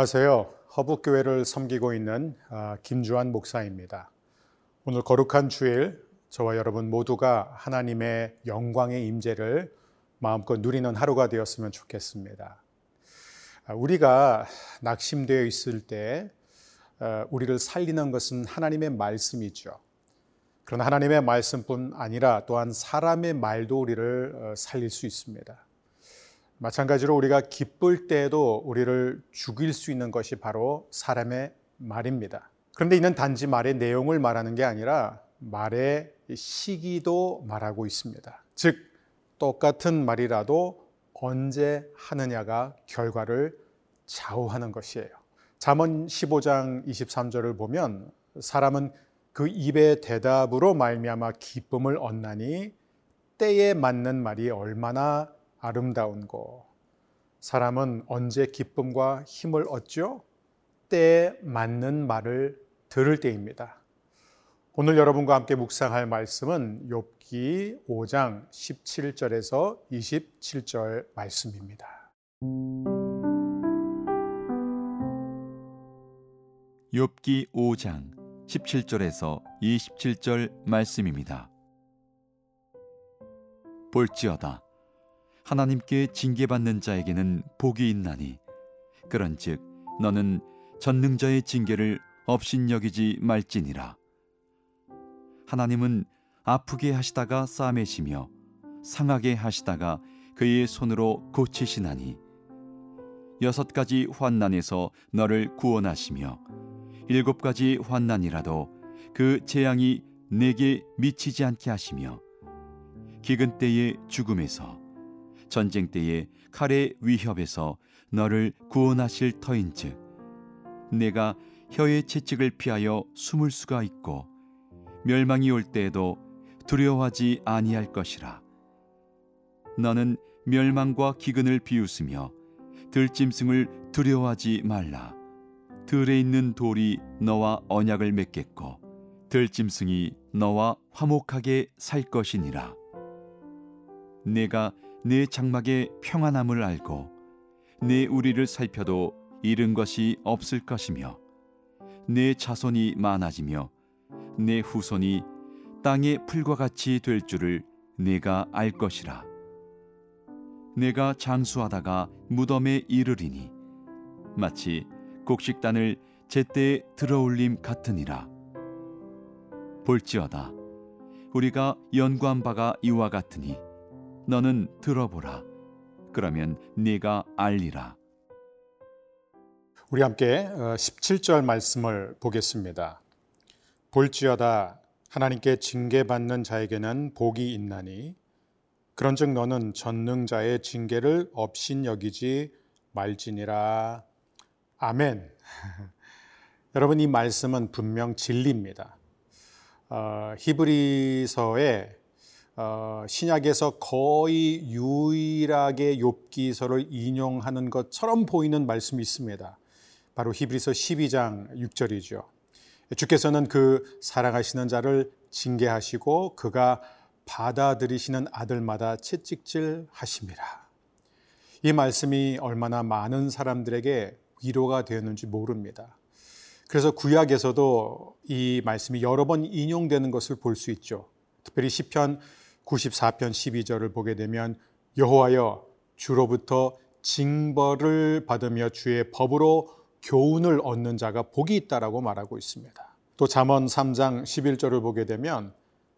안녕하세요. 허북교회를 섬기고 있는 아, 김주환 목사입니다. 오늘 거룩한 주일 저와 여러분 모두가 하나님의 영광의 임재를 마음껏 누리는 하루가 되었으면 좋겠습니다. 아, 우리가 낙심되어 있을 때 어, 우리를 살리는 것은 하나님의 말씀이죠. 그러나 하나님의 말씀뿐 아니라 또한 사람의 말도 우리를 어, 살릴 수 있습니다. 마찬가지로 우리가 기쁠 때에도 우리를 죽일 수 있는 것이 바로 사람의 말입니다. 그런데 이는 단지 말의 내용을 말하는 게 아니라 말의 시기도 말하고 있습니다. 즉, 똑같은 말이라도 언제 하느냐가 결과를 좌우하는 것이에요. 잠언 15장 23절을 보면 사람은 그 입의 대답으로 말미암아 기쁨을 얻나니 때에 맞는 말이 얼마나 아름다운고 사람은 언제 기쁨과 힘을 얻죠? 때에 맞는 말을 들을 때입니다. 오늘 여러분과 함께 묵상할 말씀은 욥기 5장 17절에서 27절 말씀입니다. 욥기 5장 17절에서 27절 말씀입니다. 볼지어다 하나님께 징계받는 자에게는 복이 있나니. 그런즉 너는 전능자의 징계를 업신여기지 말지니라. 하나님은 아프게 하시다가 싸매시며 상하게 하시다가 그의 손으로 고치시나니. 여섯 가지 환난에서 너를 구원하시며 일곱 가지 환난이라도 그 재앙이 내게 미치지 않게 하시며 기근 때의 죽음에서 전쟁 때에 칼의 위협에서 너를 구원하실 터인즉 내가 혀의 채찍을 피하여 숨을 수가 있고 멸망이 올 때에도 두려워하지 아니할 것이라. 너는 멸망과 기근을 비웃으며 들짐승을 두려워하지 말라. 들에 있는 돌이 너와 언약을 맺겠고 들짐승이 너와 화목하게 살 것이니라. 내가 내 장막의 평안함을 알고 내 우리를 살펴도 잃은 것이 없을 것이며 내 자손이 많아지며 내 후손이 땅의 풀과 같이 될 줄을 내가 알 것이라. 내가 장수하다가 무덤에 이르리니 마치 곡식단을 제때에 들어올림 같으니라. 볼지어다 우리가 연구한 바가 이와 같으니 너는 들어보라. 그러면 네가 알리라. 우리 함께 17절 어, 말씀을 보겠습니다. 볼지어다 하나님께 징계받는 자에게는 복이 있나니 그런즉 너는 전능자의 징계를 업신 여기지 말지니라. 아멘. 여러분 이 말씀은 분명 진리입니다. 어, 히브리서에 어, 신약에서 거의 유일하게 욥기서를 인용하는 것처럼 보이는 말씀이 있습니다. 바로 히브리서 12장 6절이죠. 주께서는 그 사랑하시는 자를 징계하시고 그가 받아들이시는 아들마다 채찍질 하십니다. 이 말씀이 얼마나 많은 사람들에게 위로가 되었는지 모릅니다. 그래서 구약에서도 이 말씀이 여러 번 인용되는 것을 볼 수 있죠. 특별히 시편 94편 12절을 보게 되면 여호와여 주로부터 징벌을 받으며 주의 법으로 교훈을 얻는 자가 복이 있다라고 말하고 있습니다. 또 잠언 3장 11절을 보게 되면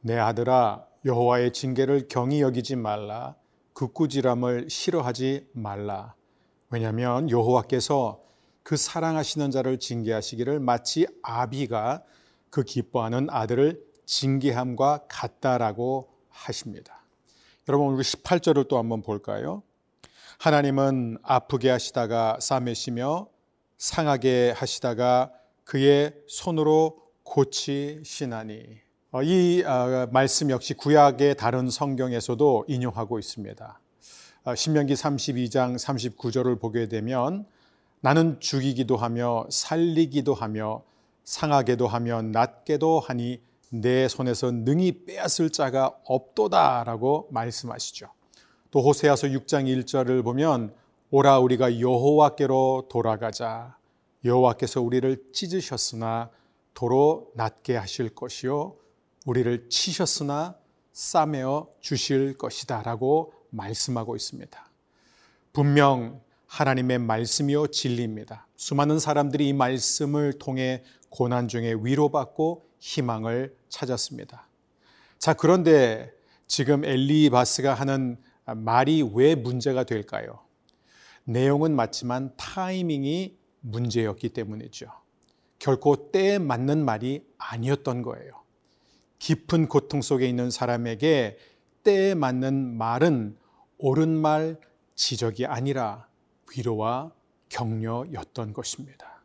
내 아들아 여호와의 징계를 경히 여기지 말라 극구지람을 싫어하지 말라 왜냐하면 여호와께서 그 사랑하시는 자를 징계하시기를 마치 아비가 그 기뻐하는 아들을 징계함과 같다라고 하십니다. 여러분 우리 18절을 또 한번 볼까요? 하나님은 아프게 하시다가 싸매시며 상하게 하시다가 그의 손으로 고치시나니 어, 이 어, 말씀 역시 구약의 다른 성경에서도 인용하고 있습니다. 어, 신명기 32장 39절을 보게 되면 나는 죽이기도 하며 살리기도 하며 상하게도 하며 낫게도 하니 내 손에서 능히 빼앗을 자가 없도다라고 말씀하시죠. 또 호세아서 6장 1절을 보면 오라 우리가 여호와께로 돌아가자. 여호와께서 우리를 찢으셨으나 도로 낫게 하실 것이요 우리를 치셨으나 싸매어 주실 것이다라고 말씀하고 있습니다. 분명 하나님의 말씀이요 진리입니다. 수많은 사람들이 이 말씀을 통해 고난 중에 위로받고 희망을 찾았습니다. 자, 그런데 지금 엘리바스가 하는 말이 왜 문제가 될까요? 내용은 맞지만 타이밍이 문제였기 때문이죠. 결코 때에 맞는 말이 아니었던 거예요. 깊은 고통 속에 있는 사람에게 때에 맞는 말은 옳은 말, 지적이 아니라 위로와 격려였던 것입니다.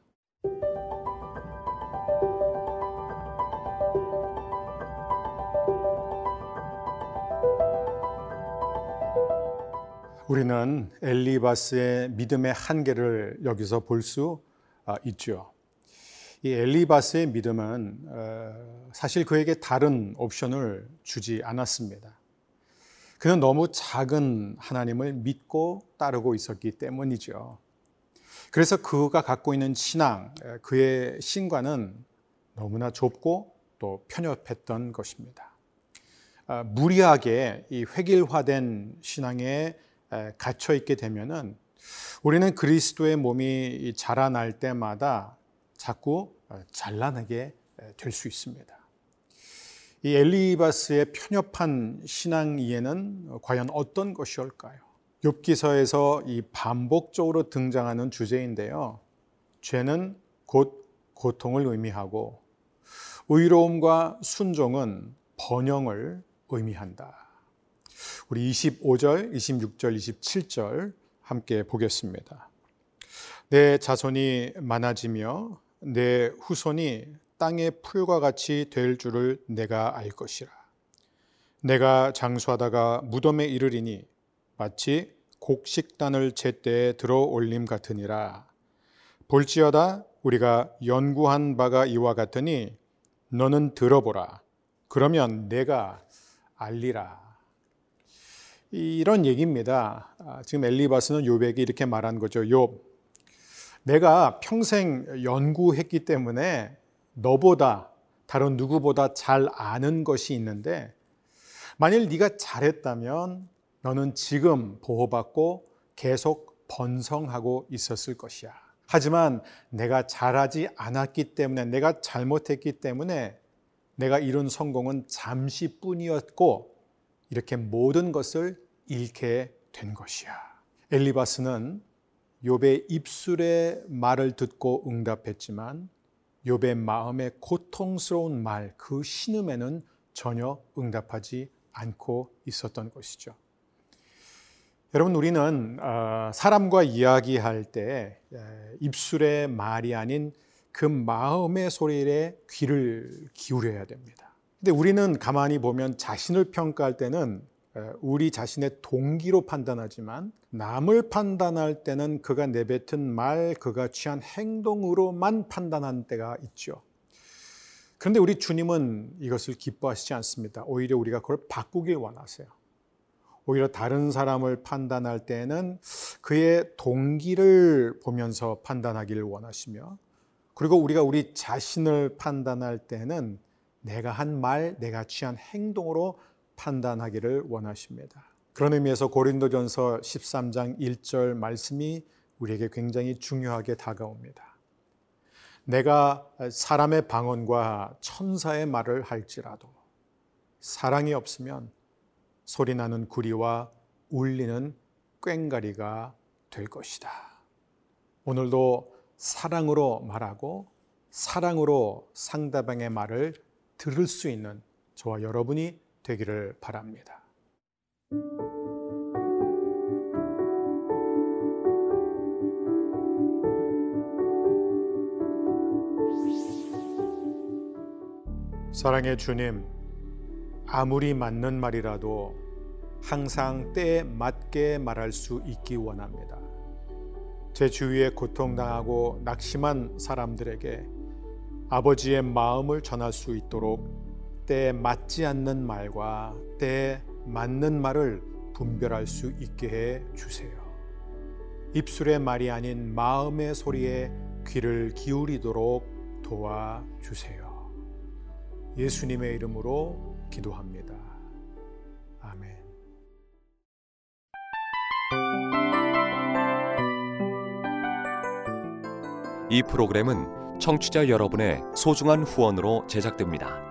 우리는 엘리바스의 믿음의 한계를 여기서 볼 수 있죠. 이 엘리바스의 믿음은 어, 사실 그에게 다른 옵션을 주지 않았습니다. 그는 너무 작은 하나님을 믿고 따르고 있었기 때문이죠. 그래서 그가 갖고 있는 신앙, 그의 신과는 너무나 좁고 또 편협했던 것입니다. 아, 무리하게 이 획일화된 신앙에 갇혀 있게 되면은 우리는 그리스도의 몸이 자라날 때마다 자꾸 어, 잘라내게 될 수 있습니다. 이 엘리바스의 편협한 신앙 이해는 과연 어떤 것이올까요? 욥기서에서 이 반복적으로 등장하는 주제인데요. 죄는 곧 고통을 의미하고 의로움과 순종은 번영을 의미한다. 우리 25절, 26절, 27절 함께 보겠습니다. 내 자손이 많아지며 내 후손이 땅의 풀과 같이 될 줄을 내가 알 것이라. 내가 장수하다가 무덤에 이르리니 마치 곡식단을 제때에 들어 올림 같으니라. 볼지어다 우리가 연구한 바가 이와 같으니 너는 들어보라. 그러면 내가 알리라. 이런 얘기입니다. 아, 지금 엘리바스는 요백이 이렇게 말한 거죠. 욥, 내가 평생 연구했기 때문에 너보다 다른 누구보다 잘 아는 것이 있는데 만일 네가 잘했다면 너는 지금 보호받고 계속 번성하고 있었을 것이야. 하지만 내가 잘하지 않았기 때문에 내가 잘못했기 때문에 내가 이룬 성공은 잠시뿐이었고 이렇게 모든 것을 잃게 된 것이야. 엘리바스는 욥의 입술의 말을 듣고 응답했지만 욥의 마음의 고통스러운 말, 그 신음에는 전혀 응답하지 않고 있었던 것이죠. 여러분, 우리는 어, 사람과 이야기할 때 입술의 말이 아닌 그 마음의 소리에 귀를 기울여야 됩니다. 근데 우리는 가만히 보면 자신을 평가할 때는 우리 자신의 동기로 판단하지만 남을 판단할 때는 그가 내뱉은 말, 그가 취한 행동으로만 판단한 때가 있죠. 그런데 우리 주님은 이것을 기뻐하시지 않습니다. 오히려 우리가 그걸 바꾸길 원하세요. 오히려 다른 사람을 판단할 때는 그의 동기를 보면서 판단하기를 원하시며 그리고 우리가 우리 자신을 판단할 때는 내가 한 말, 내가 취한 행동으로 판단하기를 원하십니다. 그런 의미에서 고린도전서 13장 1절 말씀이 우리에게 굉장히 중요하게 다가옵니다. 내가 사람의 방언과 천사의 말을 할지라도 사랑이 없으면 소리나는 구리와 울리는 꽹가리가 될 것이다. 오늘도 사랑으로 말하고 사랑으로 상대방의 말을 들을 수 있는 저와 여러분이 되기를 바랍니다. 사랑의 주님, 아무리 맞는 말이라도 항상 때에 맞게 말할 수 있기 원합니다. 제 주위에 고통당하고 낙심한 사람들에게 아버지의 마음을 전할 수 있도록 때에 맞지 않는 말과 때에 맞는 말을 분별할 수 있게 해 주세요. 입술의 말이 아닌 마음의 소리에 귀를 기울이도록 도와 주세요. 예수님의 이름으로 기도합니다. 아멘. 이 프로그램은 청취자 여러분의 소중한 후원으로 제작됩니다.